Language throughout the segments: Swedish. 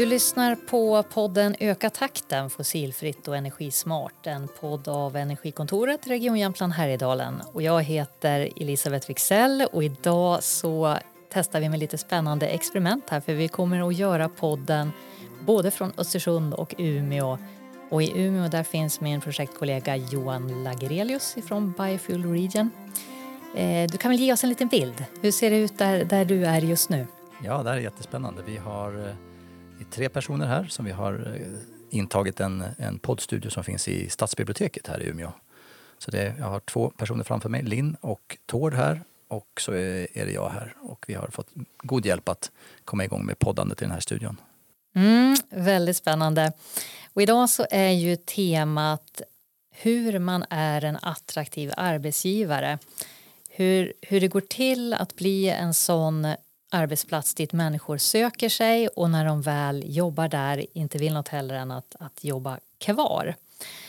Du lyssnar på podden Öka takten fossilfritt och energismart. En podd av Energikontoret Region Jämtland Härjedalen. Och jag heter Elisabeth Wixell och idag så testar vi med lite spännande experiment här för vi kommer att göra podden både från Östersund och Umeå. Och i Umeå där finns min projektkollega Johan Lagerelius från Biofuel Region. Eh, du kan väl ge oss en liten bild. Hur ser det ut där, där du är just nu? Ja, det här är jättespännande. Vi har eh, tre personer här som vi har eh, intagit en, en poddstudio som finns i Stadsbiblioteket här i Umeå. Så det, jag har två personer framför mig, Linn och Tord här och så är, är det jag här. Och vi har fått god hjälp att komma igång med poddandet i den här studion. Mm, väldigt spännande. Och idag så är ju temat hur man är en attraktiv arbetsgivare. Hur, hur det går till att bli en sån arbetsplats dit människor söker sig och när de väl jobbar där inte vill något hellre än att, att jobba kvar.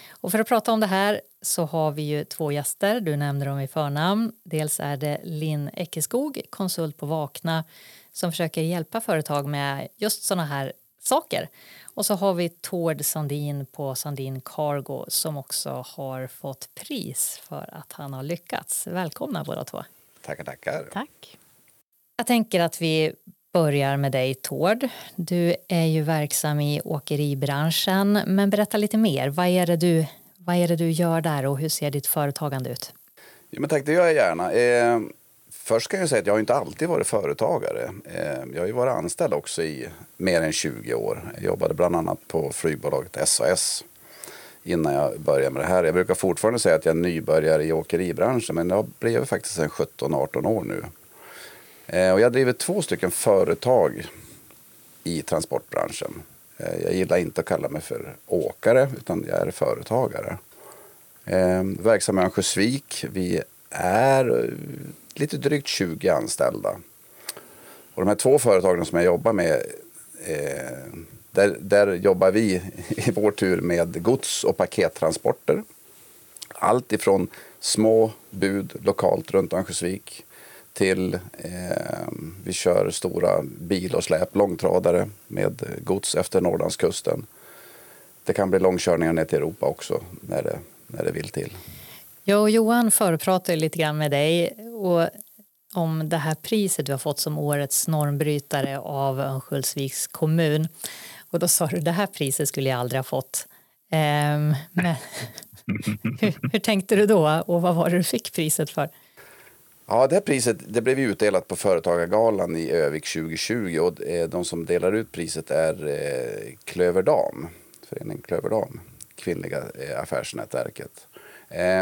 Och för att prata om det här så har vi ju två gäster, du nämnde dem i förnamn. Dels är det Linn Eckeskog, konsult på Vakna som försöker hjälpa företag med just sådana här saker. Och så har vi Tord Sandin på Sandin Cargo som också har fått pris för att han har lyckats. Välkomna båda två. Tackar, tackar. Tack. Jag tänker att vi börjar med dig Tord. Du är ju verksam i åkeribranschen, men berätta lite mer. Vad är det du, vad är det du gör där och hur ser ditt företagande ut? Ja, men tack, det gör jag gärna. Eh, först kan jag säga att jag inte alltid varit företagare. Eh, jag har ju varit anställd också i mer än 20 år. Jag jobbade bland annat på flygbolaget SAS innan jag började med det här. Jag brukar fortfarande säga att jag är nybörjare i åkeribranschen, men jag blev faktiskt 17-18 år nu. Eh, och jag driver två stycken företag i transportbranschen. Eh, jag gillar inte att kalla mig för åkare utan jag är företagare. Eh, verksam i Örnsköldsvik. Vi är eh, lite drygt 20 anställda. Och de här två företagen som jag jobbar med eh, där, där jobbar vi i vår tur med gods och pakettransporter. Allt ifrån små bud lokalt runt Örnsköldsvik till eh, vi kör stora bil och släp, långtradare med gods efter Norrlandskusten. Det kan bli långkörningar ner till Europa också när det, när det vill till. Jag och Johan förpratade lite grann med dig och om det här priset du har fått som årets normbrytare av Örnsköldsviks kommun. Och då sa du det här priset skulle jag aldrig ha fått. Ehm, men, hur, hur, tänkte du då och vad var det du fick priset för? Ja, det här priset det blev utdelat på Företagargalan i Övik 2020 och eh, de som delar ut priset är eh, Klöverdam, föreningen Klöverdam, kvinnliga eh, affärsnätverket.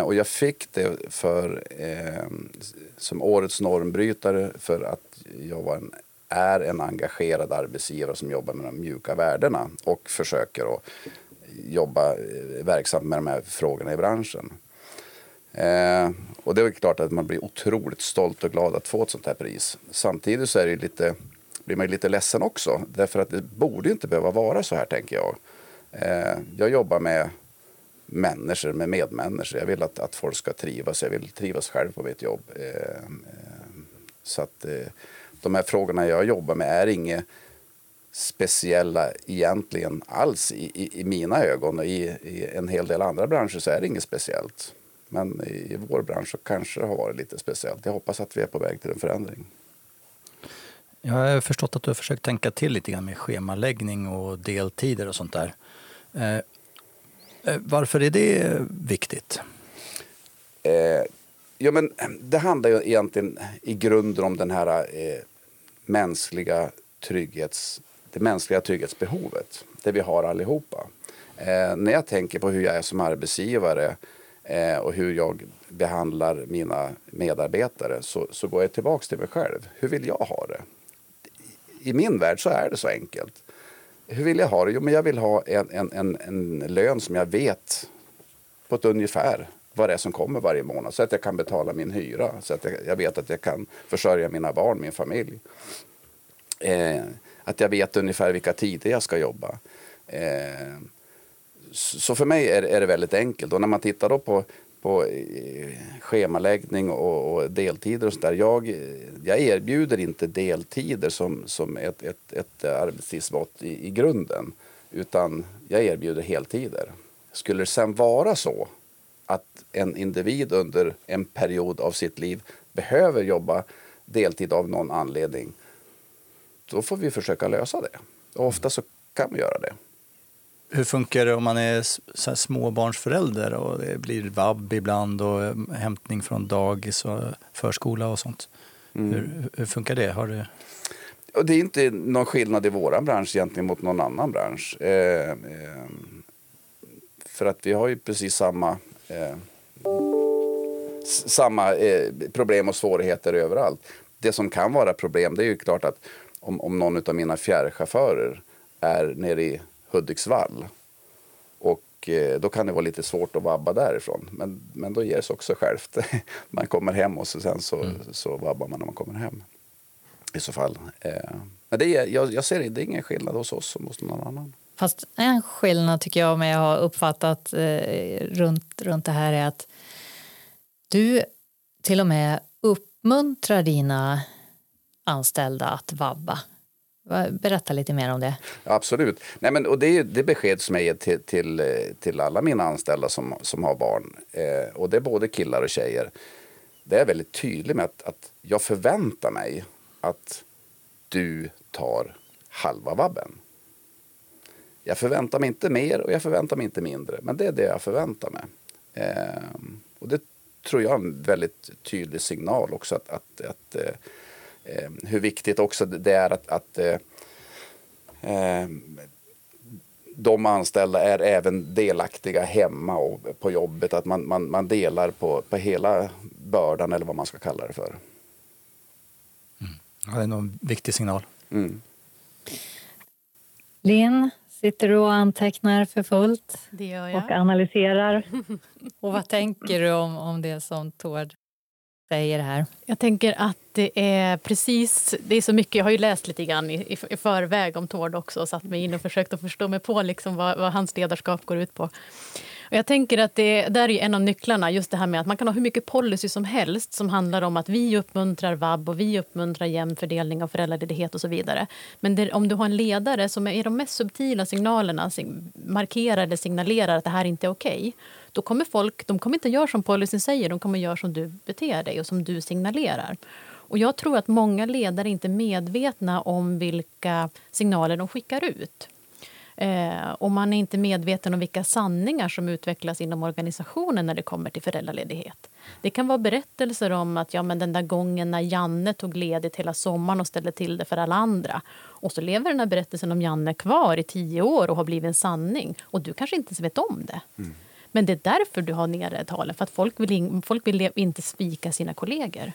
Och jag fick det för, ehm, som årets normbrytare för att jag var en, är en engagerad arbetsgivare som jobbar med de mjuka värdena och försöker att jobba verksamt med de här frågorna i branschen. Eh, och det är klart att man blir otroligt stolt och glad att få ett sånt här pris. Samtidigt så är det lite, blir man lite ledsen också. Därför att det borde inte behöva vara så här tänker jag. Eh, jag jobbar med människor, med medmänniskor. Jag vill att, att folk ska trivas. Jag vill trivas själv på mitt jobb. Eh, eh, så att eh, de här frågorna jag jobbar med är inget speciella egentligen alls i, i, i mina ögon. Och i, I en hel del andra branscher så är det inget speciellt. Men i vår bransch så kanske det har varit lite speciellt. Jag hoppas att vi är på väg till en förändring. Jag har förstått att du har försökt tänka till lite grann med schemaläggning och deltider och sånt där. Eh, eh varför är det viktigt? Eh, ja, men det handlar ju egentligen i grunden om den här eh, mänskliga trygghets, det mänskliga trygghetsbehovet. Det vi har allihopa. Eh, när jag tänker på hur jag är som arbetsgivare eh, och hur jag behandlar mina medarbetare så, så går jag tillbaka till mig själv. Hur vill jag ha det? I min värld så är det så enkelt. Hur vill jag ha det? Jo, men jag vill ha en, en, en, en lön som jag vet på ett ungefär vad det är som kommer varje månad så att jag kan betala min hyra, så att jag, jag vet att jag kan försörja mina barn, min familj. Eh, att jag vet ungefär vilka tider jag ska jobba. Eh, så för mig är, är, det väldigt enkelt. Och när man tittar då på, på eh, schemaläggning och, och deltider och sådär. Jag, jag erbjuder inte deltider som, som ett, ett, ett arbetstidsmått i, i grunden. Utan jag erbjuder heltider. Skulle det sen vara så att en individ under en period av sitt liv behöver jobba deltid av någon anledning, då får vi försöka lösa det. Och ofta så kan vi göra det. Hur funkar det om man är så småbarnsförälder och det blir vab ibland och eh, hämtning från dagis och förskola och sånt? Mm. Hur, hur, funkar det? Har du... Och det är inte någon skillnad i vår bransch egentligen mot någon annan bransch. Eh, eh, för att vi har ju precis samma, eh, samma eh, problem och svårigheter överallt. Det som kan vara problem det är ju klart att om, om någon av mina fjärrchaufförer är nere i Hudiksvall och eh, då kan det vara lite svårt att vabba därifrån. Men, men då ger det sig också självt. man kommer hem och så, sen så, mm. så vabbar man när man kommer hem. I så fall. Eh, men det är, jag, jag ser det, det är ingen skillnad hos oss som hos någon annan. Fast en skillnad tycker jag, om jag har uppfattat eh, runt, runt det här är att du till och med uppmuntrar dina anställda att vabba. Berätta lite mer om det. Absolut. Nej, men, och det är det besked som jag ger till, till, till alla mina anställda som, som har barn. Eh, och det är både killar och tjejer. Det är väldigt tydligt med att, att jag förväntar mig att du tar halva vabben. Jag förväntar mig inte mer och jag förväntar mig inte mindre. Men det är det jag förväntar mig. Eh, och det tror jag är en väldigt tydlig signal också att, att, att eh, eh hur viktigt också det är att, att eh, eh, de anställda är även delaktiga hemma och på jobbet. Att man, man, man delar på, på hela bördan eller vad man ska kalla det för. Mm. Ja, det är nog en viktig signal. Mm. Linn, sitter du och antecknar för fullt? Det gör jag. Och analyserar. och vad tänker du om, om det som Tord säger här? Jag tänker att det är precis, det är så mycket, jag har ju läst lite grann i, i förväg om Tord också och satt mig in och försökt att förstå mig på liksom vad, vad hans ledarskap går ut på. Och jag tänker att det där är en av nycklarna, just det här med att man kan ha hur mycket policy som helst som handlar om att vi uppmuntrar vab och vi uppmuntrar jämn fördelning av föräldraledighet och så vidare. Men det, om du har en ledare som i de mest subtila signalerna markerar eller signalerar att det här inte är okej, okay, då kommer folk de kommer inte göra som policyn säger, de kommer göra som du beter dig och som du signalerar. Och jag tror att många ledare inte är medvetna om vilka signaler de skickar ut. Eh, och man är inte medveten om vilka sanningar som utvecklas inom organisationen när det kommer till föräldraledighet. Det kan vara berättelser om att ja, men den där gången när Janne tog ledigt hela sommaren och ställde till det för alla andra. Och så lever den här berättelsen om Janne kvar i tio år och har blivit en sanning. Och du kanske inte ens vet om det. Mm. Men det är därför du har nere talen, för att folk vill, in, folk vill inte spika sina kollegor.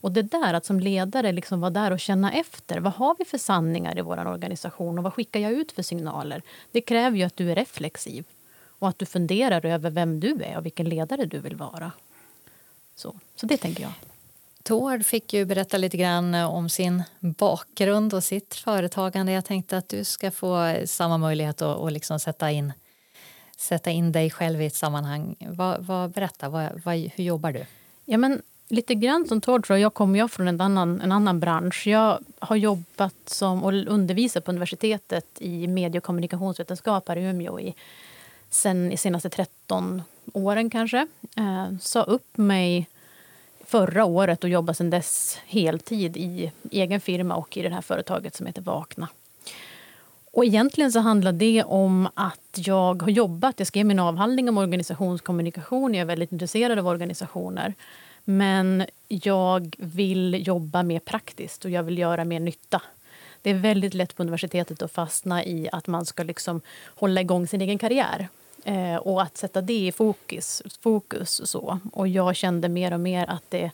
Och det där att som ledare liksom vara där och känna efter. Vad har vi för sanningar i vår organisation och vad skickar jag ut för signaler? Det kräver ju att du är reflexiv och att du funderar över vem du är och vilken ledare du vill vara. Så, så det tänker jag. Tord fick ju berätta lite grann om sin bakgrund och sitt företagande. Jag tänkte att du ska få samma möjlighet att, att liksom sätta, in, sätta in dig själv i ett sammanhang. Vad, vad, berätta, vad, vad, hur jobbar du? Ja, men Lite grann som Tord, jag kommer jag från en annan, en annan bransch. Jag har jobbat som, och undervisat på universitetet i medie och kommunikationsvetenskap här i Umeå i sen de senaste 13 åren kanske. Eh, sa upp mig förra året och jobbar sedan dess heltid i egen firma och i det här företaget som heter Vakna. Och egentligen så handlar det om att jag har jobbat, jag skrev min avhandling om organisationskommunikation, jag är väldigt intresserad av organisationer. Men jag vill jobba mer praktiskt och jag vill göra mer nytta. Det är väldigt lätt på universitetet att fastna i att man ska liksom hålla igång sin egen karriär. Eh, och att sätta det i fokus. fokus och, så. och jag kände mer och mer att det,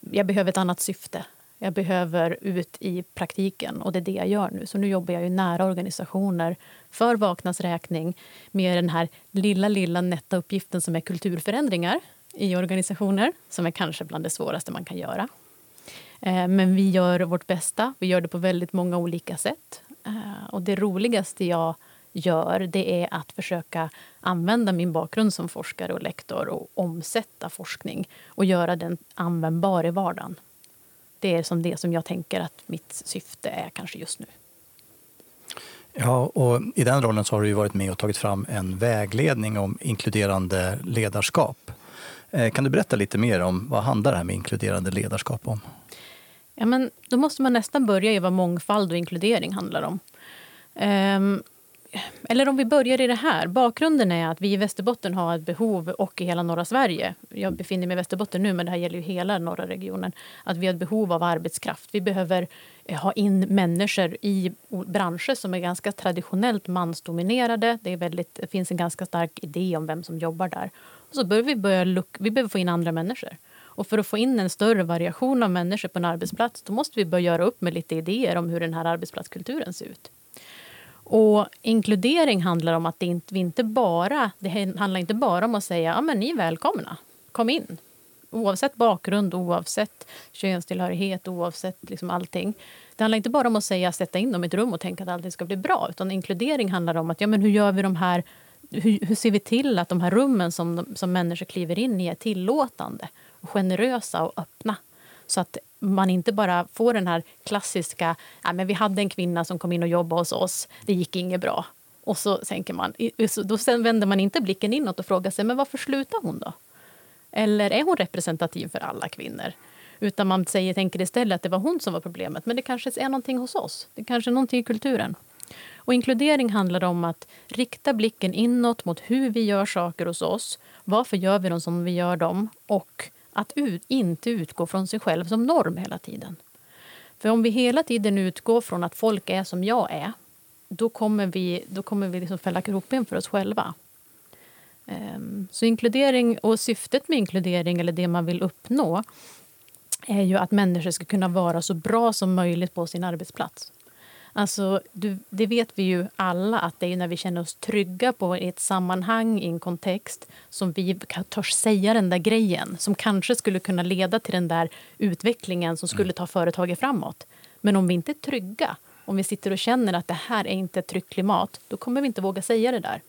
jag behöver ett annat syfte. Jag behöver ut i praktiken och det är det jag gör nu. Så nu jobbar jag i nära organisationer för Vaknas räkning med den här lilla, lilla nätta uppgiften som är kulturförändringar i organisationer som är kanske bland det svåraste man kan göra. Eh, men vi gör vårt bästa. Vi gör det på väldigt många olika sätt. Eh, och det roligaste jag gör det är att försöka använda min bakgrund som forskare och lektor och omsätta forskning och göra den användbar i vardagen. Det är som det som jag tänker att mitt syfte är kanske just nu. Ja, och I den rollen så har du varit med och tagit fram en vägledning om inkluderande ledarskap. Eh, kan du berätta lite mer om vad handlar det här med inkluderande ledarskap om? Ja, men då måste man nästan börja i vad mångfald och inkludering handlar om. Ehm, eller om vi börjar i det här. Bakgrunden är att vi i Västerbotten har ett behov, och i hela norra Sverige, jag befinner mig i Västerbotten nu men det här gäller ju hela norra regionen, att vi har ett behov av arbetskraft. Vi behöver eh, ha in människor i branscher som är ganska traditionellt mansdominerade. Det, är väldigt, det finns en ganska stark idé om vem som jobbar där. Så behöver vi, börja look, vi behöver få in andra människor. Och för att få in en större variation av människor på en arbetsplats då måste vi börja göra upp med lite idéer om hur den här arbetsplatskulturen ser ut. Och inkludering handlar om att det inte, vi inte bara, det handlar inte bara om att säga ja, men ni är välkomna, kom in. Oavsett bakgrund, oavsett könstillhörighet, oavsett liksom allting. Det handlar inte bara om att säga sätta in dem i ett rum och tänka att allting ska bli bra. Utan inkludering handlar om att ja, men hur gör vi de här hur, hur ser vi till att de här rummen som, som människor kliver in i är tillåtande, och generösa och öppna? Så att man inte bara får den här klassiska... Nej, men vi hade en kvinna som kom in och jobbade hos oss. Det gick inget bra. Och så tänker man, då sen vänder man inte blicken inåt och frågar sig men varför slutar hon då? Eller är hon representativ för alla kvinnor? Utan man säger, tänker istället att det var hon som var problemet. Men det kanske är någonting hos oss. Det kanske är någonting i kulturen. Och inkludering handlar om att rikta blicken inåt mot hur vi gör saker hos oss. Varför gör vi dem som vi gör dem? Och att ut, inte utgå från sig själv som norm hela tiden. För om vi hela tiden utgår från att folk är som jag är då kommer vi, då kommer vi liksom fälla kroppen för oss själva. Ehm, så inkludering och syftet med inkludering, eller det man vill uppnå är ju att människor ska kunna vara så bra som möjligt på sin arbetsplats. Alltså, du, det vet vi ju alla att det är när vi känner oss trygga på ett sammanhang, i en kontext som vi törs säga den där grejen som kanske skulle kunna leda till den där utvecklingen som skulle ta företaget framåt. Men om vi inte är trygga, om vi sitter och känner att det här är inte ett tryggt klimat, då kommer vi inte våga säga det där.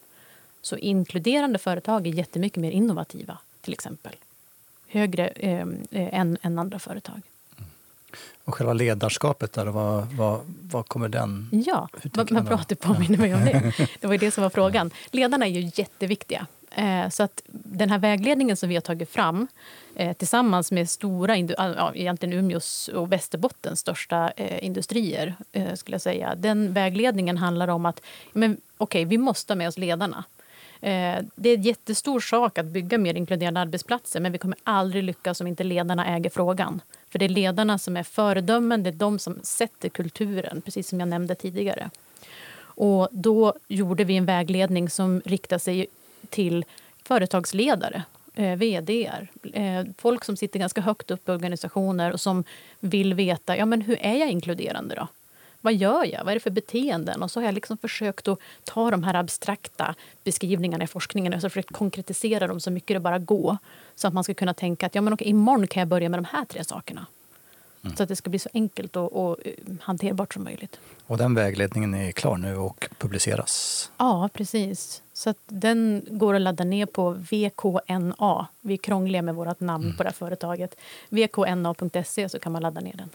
Så inkluderande företag är jättemycket mer innovativa, till exempel. Högre eh, eh än, än andra företag. Och själva ledarskapet, där, vad, vad, vad kommer den... Ja, vad bra att du påminner mig om det. Det var det som var frågan. Ledarna är ju jätteviktiga. Eh, så att den här vägledningen som vi har tagit fram eh, tillsammans med stora, ja, egentligen Umeås och Västerbottens största eh, industrier, skulle jag säga. Den vägledningen handlar om att men, okay, vi måste ha med oss ledarna. Eh, det är en jättestor sak att bygga mer inkluderande arbetsplatser men vi kommer aldrig lyckas om inte ledarna äger frågan. För det är ledarna som är föredömen, det är de som sätter kulturen, precis som jag nämnde tidigare. Och då gjorde vi en vägledning som riktar sig till företagsledare, eh, vd eh, folk som sitter ganska högt upp i organisationer och som vill veta ja, men hur är jag inkluderande. då? Vad gör jag? Vad är det för beteenden? Och så har jag liksom försökt att ta de här abstrakta beskrivningarna i forskningen och försökt konkretisera dem så mycket det bara går. Så att man ska kunna tänka att ja, men okej, imorgon kan jag börja med de här tre sakerna. Mm. Så att det ska bli så enkelt och, och eh, hanterbart som möjligt. Och den vägledningen är klar nu och publiceras? Ja, precis. Så den går att ladda ner på VKNA. Vi är krångliga med vårt namn mm. på det här företaget. VKNA.se så kan man ladda ner den.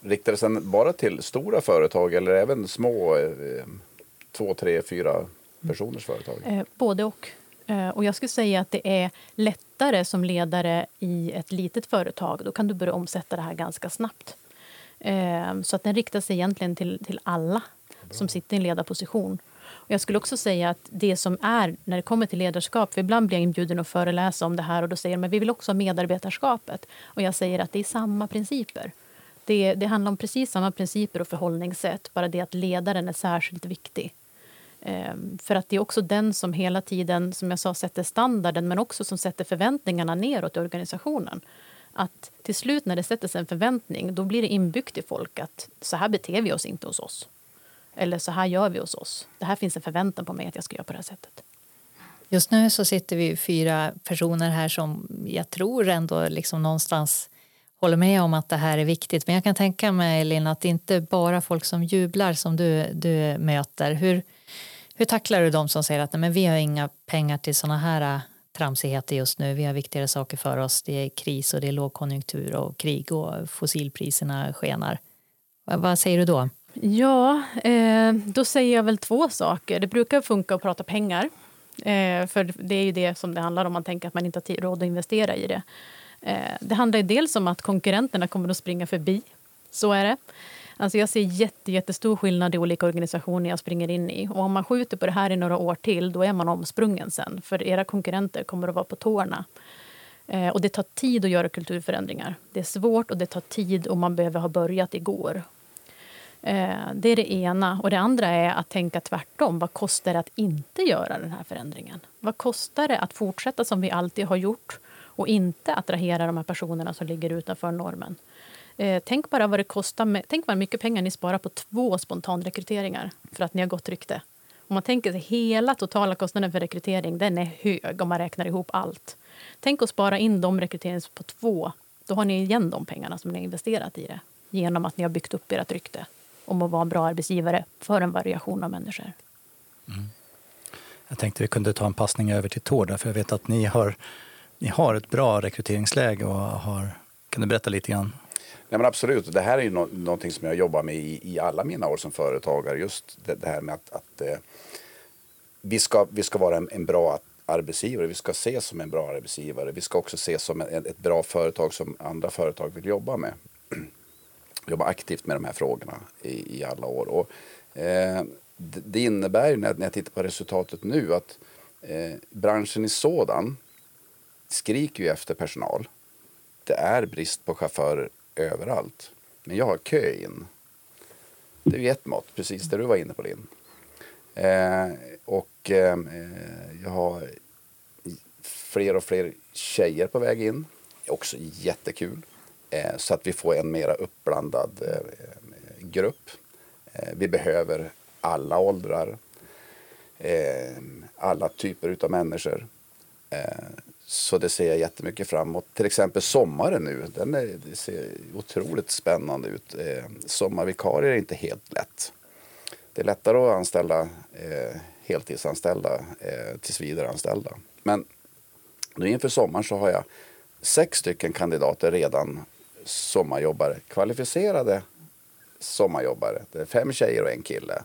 Riktar det sig bara till stora företag eller även små eh, två, tre, fyra personers företag? Eh, både och. Eh, och jag skulle säga att det är lättare som ledare i ett litet företag. Då kan du börja omsätta det här ganska snabbt. Så att den riktar sig egentligen till, till alla som sitter i en ledarposition. Och jag skulle också säga att det som är när det kommer till ledarskap, för ibland blir jag inbjuden att föreläsa om det här och då säger de att vi vill också ha medarbetarskapet. Och jag säger att det är samma principer. Det, det handlar om precis samma principer och förhållningssätt, bara det att ledaren är särskilt viktig. Ehm, för att det är också den som hela tiden som jag sa, sätter standarden men också som sätter förväntningarna neråt i organisationen. Att till slut när det sätter sig en förväntning då blir det inbyggt i folk att så här beter vi oss inte hos oss. Eller så här gör vi hos oss. Det här finns en förväntan på mig att jag ska göra på det här sättet. Just nu så sitter vi fyra personer här som jag tror ändå liksom någonstans håller med om att det här är viktigt. Men jag kan tänka mig, Elin, att det inte bara folk som jublar som du, du möter. Hur, Hur tacklar du de som säger att nej, men vi har inga pengar till sådana här äh, tramsigheter just nu. Vi har viktigare saker för oss. Det är kris och det är lågkonjunktur och krig och fossilpriserna skenar. Vad säger du då? Ja, eh, då säger jag väl två saker. Det brukar funka att prata pengar. Eh, för det är ju det som det handlar om. Man tänker att man inte har råd att investera i det. Eh, det handlar dels om att konkurrenterna kommer att springa förbi. Så är det. Alltså jag ser jätte, jättestor skillnad i olika organisationer jag springer in i. Och om man skjuter på det här i några år till, då är man omsprungen sen. För era konkurrenter kommer att vara på tårna. Eh, och det tar tid att göra kulturförändringar. Det är svårt och det tar tid och man behöver ha börjat igår. Eh, det är det ena. Och det andra är att tänka tvärtom. Vad kostar det att inte göra den här förändringen? Vad kostar det att fortsätta som vi alltid har gjort och inte attrahera de här personerna som ligger utanför normen? Eh, tänk bara vad det kostar. Med, tänk vad mycket pengar ni sparar på två spontanrekryteringar för att ni har gott rykte. Om man tänker sig hela totala kostnaden för rekrytering, den är hög om man räknar ihop allt. Tänk att spara in de rekryteringarna på två. Då har ni igen de pengarna som ni har investerat i det genom att ni har byggt upp ert rykte om att vara en bra arbetsgivare för en variation av människor. Mm. Jag tänkte vi kunde ta en passning över till Tord, för jag vet att ni har, ni har ett bra rekryteringsläge. Och har, kan du berätta lite grann? Nej, men absolut, det här är ju no någonting som jag jobbar med i, i alla mina år som företagare. Just det, det här med att, att eh, vi, ska, vi ska vara en, en, bra arbetsgivare, vi ska ses som en bra arbetsgivare. Vi ska också ses som en, ett bra företag som andra företag vill jobba med. jobba aktivt med de här frågorna i, i alla år. Och, eh, det, det, innebär ju när, när jag tittar på resultatet nu att eh, branschen i sådan skriker ju efter personal. Det är brist på chaufförer överallt. Men jag har kö in. Det är ju ett mått, precis det du var inne på Linn. Eh, och eh, jag har fler och fler tjejer på väg in. Också jättekul. Eh, så att vi får en mera uppblandad eh, grupp. Eh, vi behöver alla åldrar. Eh, alla typer av människor. Eh, så det ser jag jättemycket framåt. Till exempel sommaren nu, den är, det ser otroligt spännande ut. Eh, sommarvikarier är inte helt lätt. Det är lättare att anställa eh, heltidsanställda, eh, tillsvidareanställda. Men nu inför sommaren så har jag sex stycken kandidater redan sommarjobbare, kvalificerade sommarjobbare. Det är fem tjejer och en kille.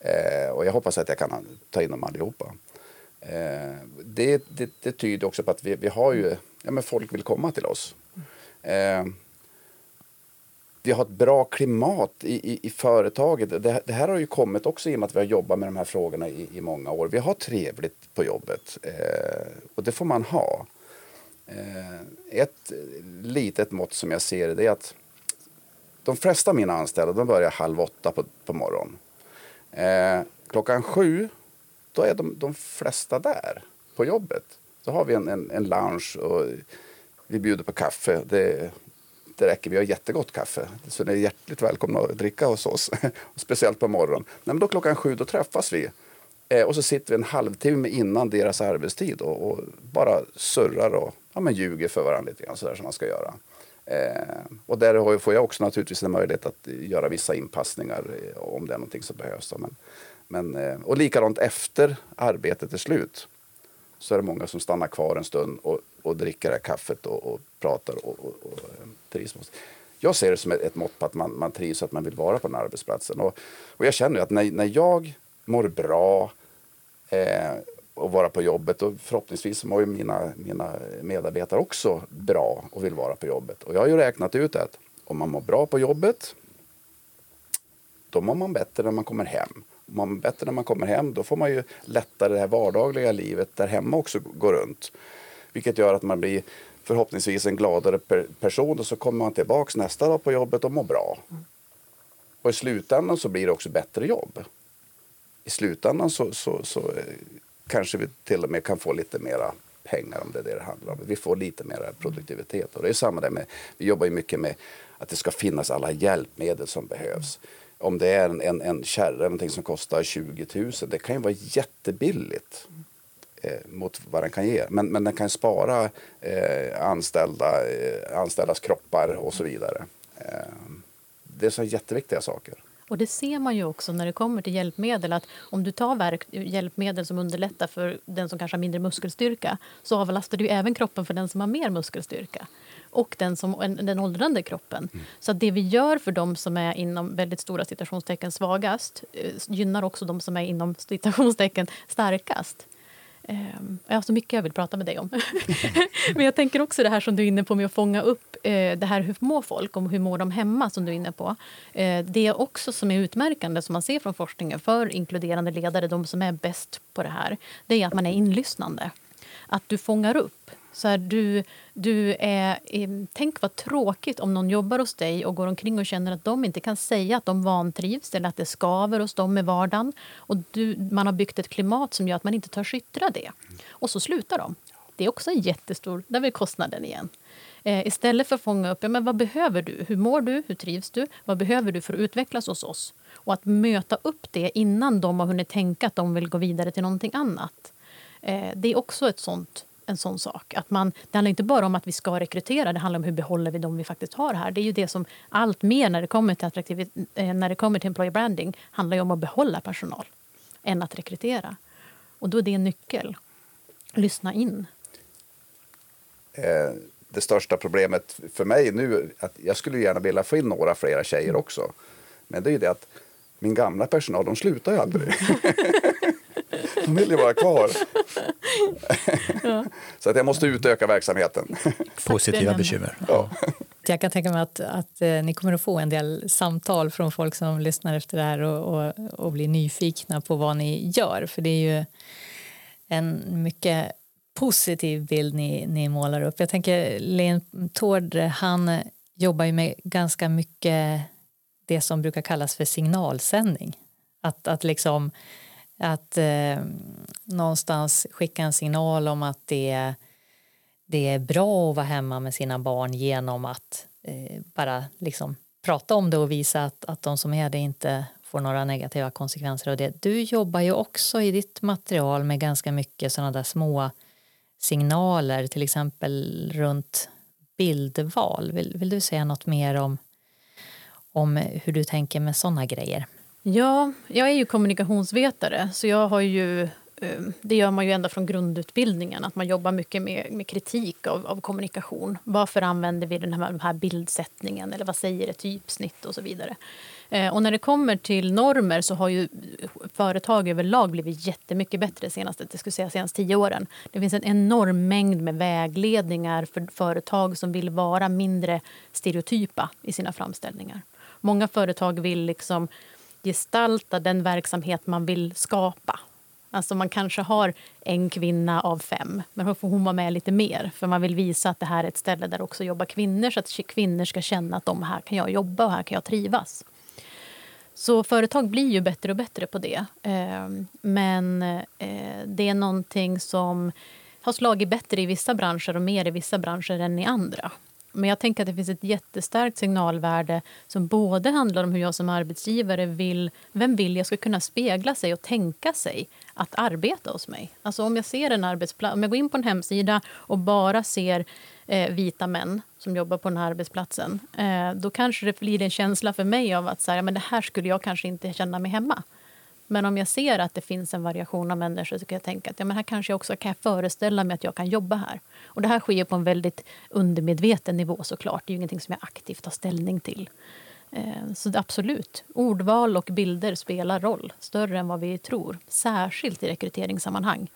Eh, och jag hoppas att jag kan ta in dem allihopa. Eh, det, det, det, tyder också på att vi, vi har ju, ja men folk vill komma till oss. Eh, vi har ett bra klimat i, i, i företaget. Det, det, här har ju kommit också i och med att vi har jobbat med de här frågorna i, i många år. Vi har trevligt på jobbet eh, och det får man ha. Eh, ett litet mått som jag ser det är att de flesta av mina anställda de börjar halv åtta på, på morgonen. Eh, klockan sju då är de, de flesta där på jobbet. Då har vi en, en, en lounge och vi bjuder på kaffe. Det, det räcker, vi har jättegott kaffe. Så ni är hjärtligt välkomna att dricka hos oss. Speciellt på morgonen. Nej, men då klockan sju då träffas vi. Eh, och så sitter vi en halvtimme innan deras arbetstid och, och bara surrar och ja, men ljuger för varandra lite grann sådär som man ska göra. Eh, och där får jag också naturligtvis en möjlighet att göra vissa inpassningar eh, om det är någonting som behövs. Men, men, eh, och likadant efter arbetet är slut så är det många som stannar kvar en stund och, och dricker det här kaffet och, och pratar och, och, och eh, trivs. Jag ser det som ett, ett mått på att man, man trivs och att man vill vara på den här arbetsplatsen. Och, och jag känner att när, när jag mår bra eh, och vara på jobbet och förhoppningsvis mår ju mina, mina medarbetare också bra och vill vara på jobbet. Och jag har ju räknat ut att om man mår bra på jobbet då mår man bättre när man kommer hem mår man bättre när man kommer hem, då får man ju lättare det här vardagliga livet där hemma också går runt. Vilket gör att man blir förhoppningsvis en gladare per person och så kommer man tillbaks nästa dag på jobbet och mår bra. Och i slutändan så blir det också bättre jobb. I slutändan så, så, så eh, kanske vi till och med kan få lite mera pengar om det är det det handlar om. Vi får lite mer produktivitet. Och det är samma där med, vi jobbar ju mycket med att det ska finnas alla hjälpmedel som behövs om det är en, en, en kärra någonting som kostar 20 000, det kan ju vara jättebilligt eh, mot vad den kan ge. Men, men den kan spara eh, anställda, eh, anställdas kroppar och så vidare. Eh, det är så jätteviktiga saker. Och det ser man ju också när det kommer till hjälpmedel att om du tar verk, hjälpmedel som underlättar för den som kanske har mindre muskelstyrka så avlastar du även kroppen för den som har mer muskelstyrka och den, som, den åldrande kroppen. Mm. Så det vi gör för dem som är inom väldigt stora citationstecken svagast eh, gynnar också de som är inom citationstecken starkast. Ehm, jag har så mycket jag vill prata med dig om. Men jag tänker också det här som du är inne på med att fånga upp eh, det här hur mår folk och hur mår de hemma som du är inne på. Eh, det är också som är utmärkande som man ser från forskningen för inkluderande ledare, de som är bäst på det här, det är att man är inlyssnande. Att du fångar upp så här, du, du är, eh, tänk vad tråkigt om någon jobbar hos dig och går omkring och känner att de inte kan säga att de vantrivs eller att det skaver hos dem i vardagen. Och du, man har byggt ett klimat som gör att man inte törs yttra det. Och så slutar de. Det är också en jättestor... Där är kostnaden igen. Eh, istället för att fånga upp ja, men vad behöver du. Hur mår du? Hur trivs du? Vad behöver du för att utvecklas hos oss? Och att möta upp det innan de har hunnit tänka att de vill gå vidare till någonting annat. Eh, det är också ett sånt en sån sak. Att man, det handlar inte bara om att vi ska rekrytera, det handlar om hur behåller vi dem vi faktiskt har här. Det är ju det som allt mer när det kommer till eh, när det kommer till employer branding handlar om att behålla personal än att rekrytera. Och då är det en nyckel. Lyssna in. Eh, det största problemet för mig nu att jag skulle gärna vilja få in några flera tjejer också. Men det är ju det att min gamla personal, de slutar ju aldrig. De vill ju vara kvar. Ja. Så att jag måste utöka verksamheten. Positiva bekymmer. Ja. Jag kan tänka mig att, att eh, ni kommer att få en del samtal från folk som lyssnar efter det här och, och, och blir nyfikna på vad ni gör. För det är ju en mycket positiv bild ni, ni målar upp. Jag tänker Len Tord, han jobbar ju med ganska mycket det som brukar kallas för signalsändning. Att, att liksom att eh, någonstans skicka en signal om att det, det är bra att vara hemma med sina barn genom att eh, bara liksom prata om det och visa att, att de som är det inte får några negativa konsekvenser av det. Du jobbar ju också i ditt material med ganska mycket sådana där små signaler, till exempel runt bildval. Vill, vill du säga något mer om, om hur du tänker med sådana grejer? Ja, jag är ju kommunikationsvetare så jag har ju eh, det gör man ju ända från grundutbildningen, att man jobbar mycket med, med kritik av, av, kommunikation. Varför använder vi den här, den här bildsättningen eller vad säger ett typsnitt och så vidare. Eh, och när det kommer till normer så har ju företag överlag blivit jättemycket bättre senaste, det skulle säga senaste tio åren. Det finns en enorm mängd med vägledningar för företag som vill vara mindre stereotypa i sina framställningar. Många företag vill liksom gestalta den verksamhet man vill skapa. Alltså man kanske har en kvinna av fem, men då får hon vara med lite mer. För man vill visa att det här är ett ställe där också jobbar kvinnor så att kvinnor ska känna att de här kan jag jobba och här kan jag trivas. Så företag blir ju bättre och bättre på det. Ehm, men eh, det är någonting som har slagit bättre i vissa branscher och mer i vissa branscher än i andra. Men jag tänker att det finns ett jättestarkt signalvärde som både handlar om hur jag som arbetsgivare vill, vem vill jag ska kunna spegla sig och tänka sig att arbeta hos mig. Alltså om jag ser en arbetsplats, om jag går in på en hemsida och bara ser eh, vita män som jobbar på den här arbetsplatsen, eh, då kanske det blir en känsla för mig av att så här, men det här skulle jag kanske inte känna mig hemma. Men om jag ser att det finns en variation av människor så kan jag tänka att ja, men här kanske jag också kan jag föreställa mig att jag kan jobba här. Och det här sker på en väldigt undermedveten nivå såklart. Det är ju ingenting som jag aktivt tar ställning till. Eh, så absolut, ordval och bilder spelar roll, större än vad vi tror. Särskilt i rekryteringssammanhang,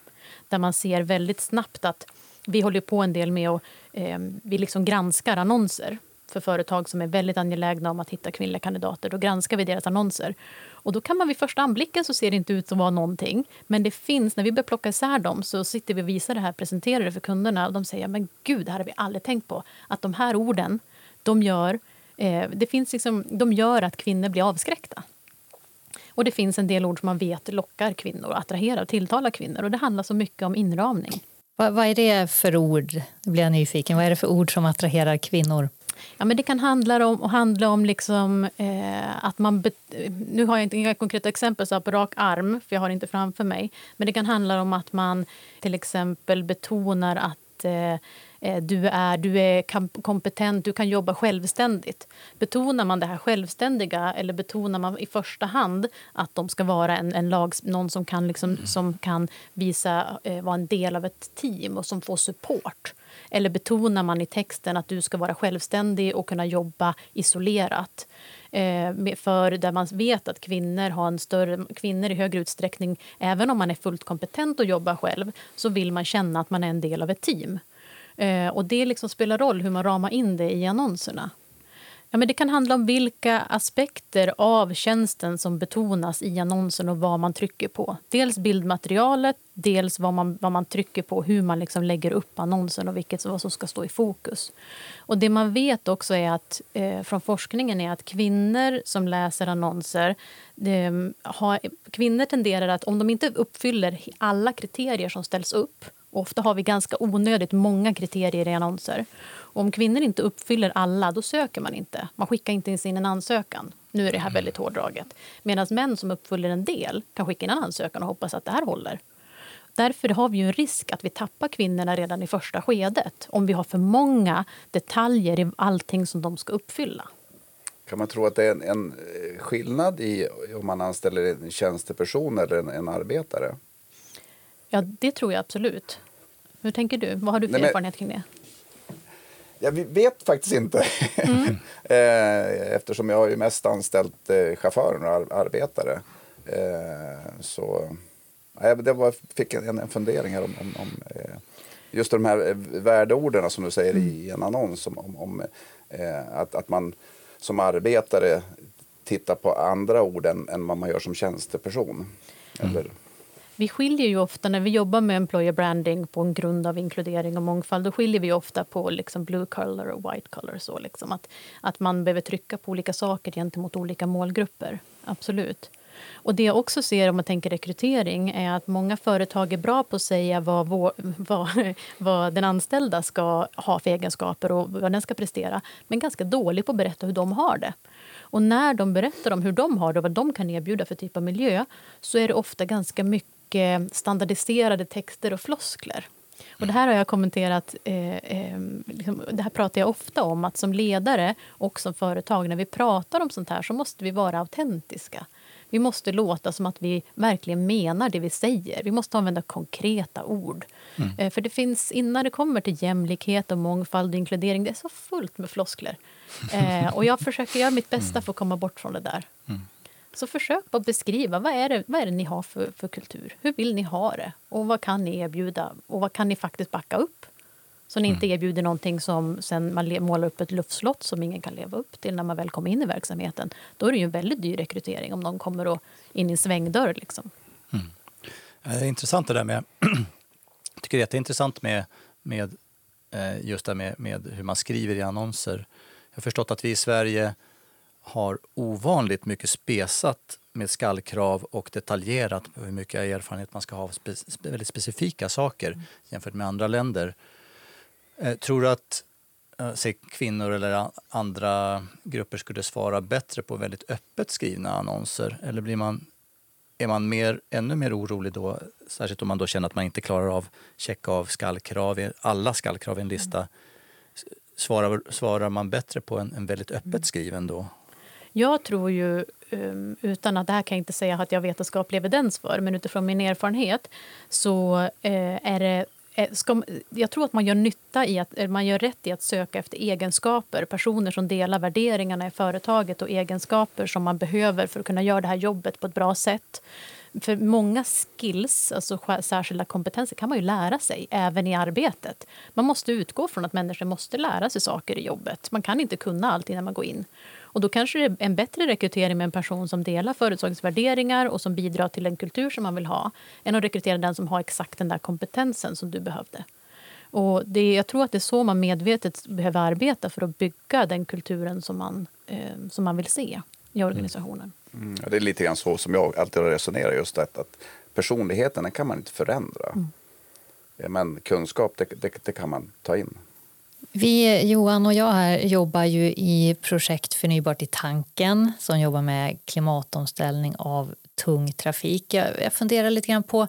där man ser väldigt snabbt att vi håller på en del med att eh, vi liksom granskar annonser för företag som är väldigt angelägna om att hitta kvinnliga kandidater. Då granskar vi deras annonser. Och då kan man vid första anblicken så ser det inte ut att vara någonting. Men det finns, när vi börjar plocka isär dem så sitter vi och visar det här, presenterar det för kunderna och de säger men gud, det här har vi aldrig tänkt på. Att de här orden, de gör, eh, det finns liksom, de gör att kvinnor blir avskräckta. Och det finns en del ord som man vet lockar kvinnor, attraherar och tilltalar kvinnor. Och det handlar så mycket om inramning. Vad, vad är det för ord? Blir jag nyfiken. Vad är det för ord som attraherar kvinnor? Ja, men det kan handla om, handla om liksom, eh, att man... nu har jag inte inga konkreta exempel så på rak arm, för jag har inte framför mig. Men det kan handla om att man till exempel betonar att att eh, eh, du är, du är kompetent, du kan jobba självständigt. Betonar man det här självständiga eller betonar man i första hand att de ska vara en, en lag, någon som kan, liksom, mm. som kan visa, eh, vara en del av ett team och som får support? Eller betonar man i texten att du ska vara självständig och kunna jobba isolerat? Eh, för där man vet att kvinnor, har en större, kvinnor i högre utsträckning, även om man är fullt kompetent att jobba själv, så vill man känna att man är en del av ett team. Eh, och det liksom spelar roll hur man ramar in det i annonserna. Ja, men det kan handla om vilka aspekter av tjänsten som betonas i annonsen och vad man trycker på. Dels bildmaterialet, dels vad man, vad man trycker på, hur man liksom lägger upp annonsen och vilket, vad som ska stå i fokus. Och Det man vet också är att, eh, från forskningen är att kvinnor som läser annonser det, har, kvinnor tenderar att, om de inte uppfyller alla kriterier som ställs upp Ofta har vi ganska onödigt många kriterier i annonser. Och om kvinnor inte uppfyller alla, då söker man inte. Man skickar inte in en ansökan. Nu är det här väldigt hårdraget. Medan män som uppfyller en del kan skicka in en ansökan och hoppas att det här håller. Därför har vi en risk att vi tappar kvinnorna redan i första skedet om vi har för många detaljer i allting som de ska uppfylla. Kan man tro att det är en, en skillnad i om man anställer en tjänsteperson eller en, en arbetare? Ja, det tror jag absolut. Hur tänker du? Vad har du för Nej, men, erfarenhet kring det? Jag vet faktiskt inte. Mm. Eh, eftersom jag har ju mest anställt eh, chaufförer och arbetare. Eh, så det var, fick en, en fundering här om, om, om just de här värdeorden som du säger mm. i en annons. Om, om, om att, att man som arbetare tittar på andra ord än, än vad man gör som tjänsteperson. Mm. Eller, vi skiljer ju ofta, när vi jobbar med employer branding på en grund av inkludering och mångfald, då skiljer vi ofta på liksom blue color och white color. Så liksom att, att man behöver trycka på olika saker gentemot olika målgrupper. Absolut. Och det jag också ser om man tänker rekrytering är att många företag är bra på att säga vad, vår, vad, vad den anställda ska ha för egenskaper och vad den ska prestera, men ganska dålig på att berätta hur de har det. Och när de berättar om hur de har det och vad de kan erbjuda för typ av miljö så är det ofta ganska mycket mycket standardiserade texter och floskler. Och det här har jag kommenterat, eh, eh, liksom, det här pratar jag ofta om, att som ledare och som företag, när vi pratar om sånt här så måste vi vara autentiska. Vi måste låta som att vi verkligen menar det vi säger. Vi måste använda konkreta ord. Mm. Eh, för det finns, innan det kommer till jämlikhet, och mångfald och inkludering, det är så fullt med floskler. Eh, och jag försöker göra mitt bästa för att komma bort från det där. Mm. Så försök att beskriva vad är det, vad är det ni har för, för kultur. Hur vill ni ha det? Och vad kan ni erbjuda? Och vad kan ni faktiskt backa upp? Så ni inte mm. erbjuder någonting som sen man målar upp ett luftslott som ingen kan leva upp till när man väl kommer in i verksamheten. Då är det ju en väldigt dyr rekrytering om någon kommer och in i en svängdörr. Liksom. Mm. Det är intressant det där med... jag tycker det är intressant med, med eh, just det med, med hur man skriver i annonser. Jag har förstått att vi i Sverige har ovanligt mycket spesat med skallkrav och detaljerat hur mycket erfarenhet man ska ha av spe, väldigt specifika saker mm. jämfört med andra länder. Eh, tror du att eh, se, kvinnor eller andra grupper skulle svara bättre på väldigt öppet skrivna annonser? Eller blir man, är man mer, ännu mer orolig då, särskilt om man då känner att man inte klarar av checka av skallkrav, alla skallkrav i en lista? Mm. Svarar, svarar man bättre på en, en väldigt öppet skriven då? Jag tror ju, ehm, utan att det här kan jag inte säga att jag har vetenskaplig evidens för, men utifrån min erfarenhet så eh, är det eh, Ska, jag tror att man gör nytta i att man gör rätt i att söka efter egenskaper, personer som delar värderingarna i företaget och egenskaper som man behöver för att kunna göra det här jobbet på ett bra sätt. För många skills, alltså särskilda kompetenser, kan man ju lära sig även i arbetet. Man måste utgå från att människor måste lära sig saker i jobbet. Man kan inte kunna allt innan man går in. Och då kanske det är en bättre rekrytering med en person som delar företagets värderingar och som bidrar till den kultur som man vill ha än att rekrytera den som har exakt den där kompetensen som du behövde. Och det, jag tror att det är så man medvetet behöver arbeta för att bygga den kulturen som man, eh, som man vill se i organisationen. Mm. Ja, det är lite grann så som jag alltid har resonerat. Just att, att personligheten den kan man inte förändra. Mm. Men kunskap det, det, det kan man ta in. Vi, Johan och jag här jobbar ju i projekt Förnybart i tanken som jobbar med klimatomställning av tung trafik. Jag, jag funderar lite grann på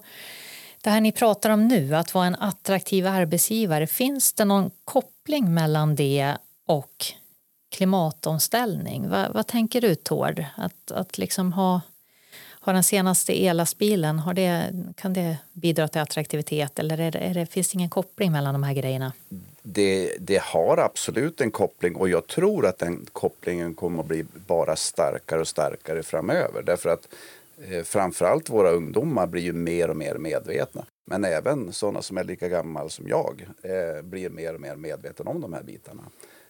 Det här ni pratar om nu, att vara en attraktiv arbetsgivare, finns det någon koppling mellan det och klimatomställning? Vad, vad tänker du Tord? Att, att liksom ha, ha den senaste ellastbilen, har det, kan det bidra till attraktivitet eller är det, är det, finns det ingen koppling mellan de här grejerna? Mm. Det, det, har absolut en koppling och jag tror att den kopplingen kommer att bli bara starkare och starkare framöver. Därför att eh, framförallt våra ungdomar blir ju mer och mer medvetna. Men även sådana som är lika gammal som jag eh, blir mer och mer medveten om de här bitarna.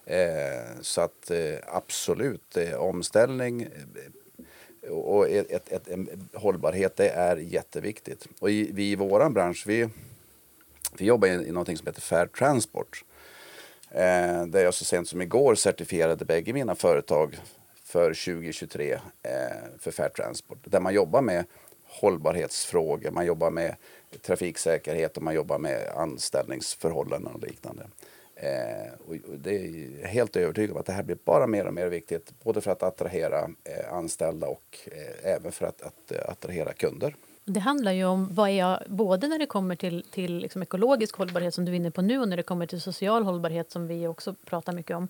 Eh, så att eh, absolut, eh, omställning eh, och ett, ett, ett, en hållbarhet det är jätteviktigt. Och i, vi i vår bransch vi, vi jobbar i, i något som heter Fair Transport. Eh, där jag så sent som igår certifierade bägge mina företag för 2023 eh, för Fair Transport. Där man jobbar med hållbarhetsfrågor, man jobbar med trafiksäkerhet och man jobbar med anställningsförhållanden och liknande. Eh, och det är helt övertygad om att det här blir bara mer och mer viktigt. Både för att attrahera eh, anställda och eh, även för att, att eh, attrahera kunder. Det handlar ju om vad är jag, både när det kommer till, till liksom ekologisk hållbarhet som du är inne på nu och när det kommer till social hållbarhet som vi också pratar mycket om.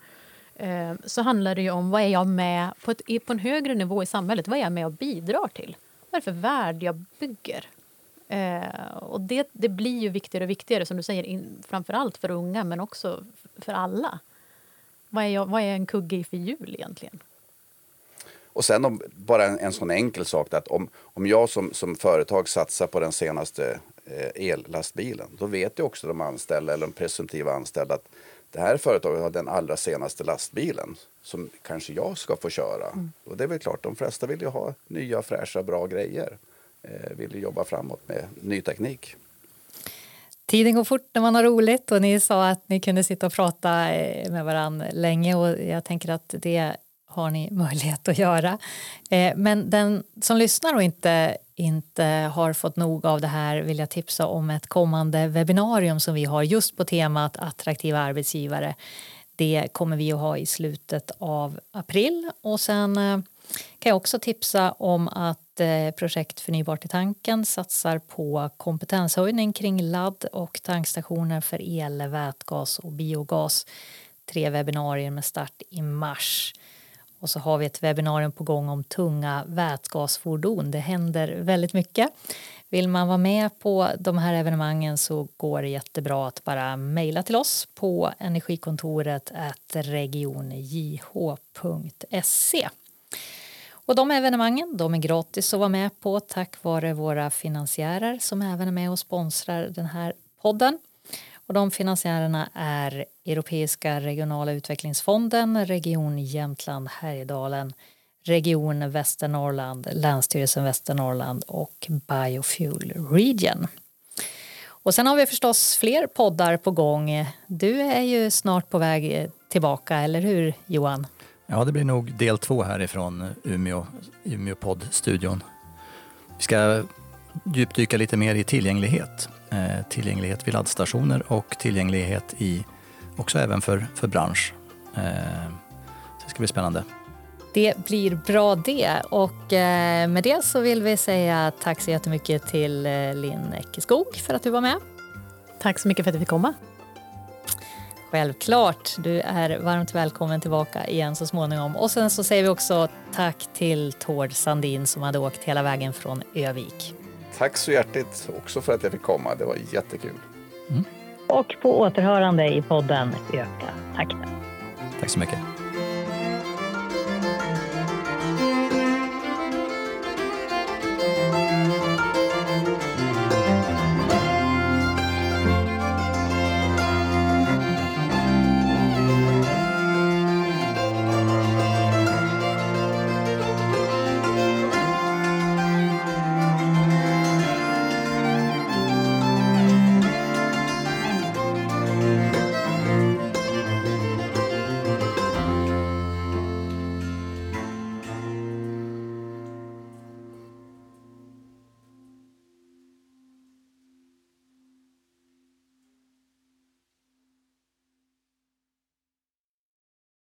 Eh, så handlar det ju om vad är jag med på, ett, på en högre nivå i samhället, vad är jag med och bidrar till? Vad är det för värld jag bygger? Eh, och det, det blir ju viktigare och viktigare, som du säger, in, framför allt för unga men också för alla. Vad är, jag, vad är en kugge i för hjul egentligen? Och sen om, bara en, en sån enkel sak att om, om jag som, som företag satsar på den senaste eh, ellastbilen, då vet ju också de anställda eller de presumtiva anställda att det här företaget har den allra senaste lastbilen som kanske jag ska få köra. Mm. Och det är väl klart, de flesta vill ju ha nya, fräscha, bra grejer. Eh, vill jobba framåt med ny teknik. Tiden går fort när man har roligt och ni sa att ni kunde sitta och prata eh, med varandra länge och jag tänker att det har ni möjlighet att göra. Eh, men den som lyssnar och inte, inte har fått nog av det här vill jag tipsa om ett kommande webbinarium som vi har just på temat attraktiva arbetsgivare. Det kommer vi att ha i slutet av april och sen eh, kan jag också tipsa om att Eh, projekt Förnybart i tanken satsar på kompetenshöjning kring ladd och tankstationer för el, vätgas och biogas. Tre webbinarier med start i mars. Och så har vi ett webbinarium på gång om tunga vätgasfordon. Det händer väldigt mycket. Vill man vara med på de här evenemangen så går det jättebra att bara mejla till oss på energikontoret regionjh.se. Och de evenemangen de är gratis att vara med på tack vare våra finansiärer som även är med och sponsrar den här podden. Och de finansiärerna är Europeiska regionala utvecklingsfonden, Region Jämtland Härjedalen, Region Västernorrland, Länsstyrelsen Västernorrland och Biofuel Region. Och sen har vi förstås fler poddar på gång. Du är ju snart på väg tillbaka, eller hur Johan? Ja, det blir nog del två härifrån Umeå, Umeå poddstudion. Vi ska djupdyka lite mer i tillgänglighet. Eh, tillgänglighet vid laddstationer och tillgänglighet i, också även för, för bransch. Eh, så det ska bli spännande. Det blir bra det. Och eh, med det så vill vi säga tack så jättemycket till Linn Eckeskog för att du var med. Tack så mycket för att du fick komma. Självklart. Du är varmt välkommen tillbaka igen så småningom. Och sen så säger vi också tack till Tord Sandin som hade åkt hela vägen från Övik. Tack så hjärtligt också för att jag fick komma. Det var jättekul. Mm. Och på återhörande i podden Öka takten. Tack så mycket.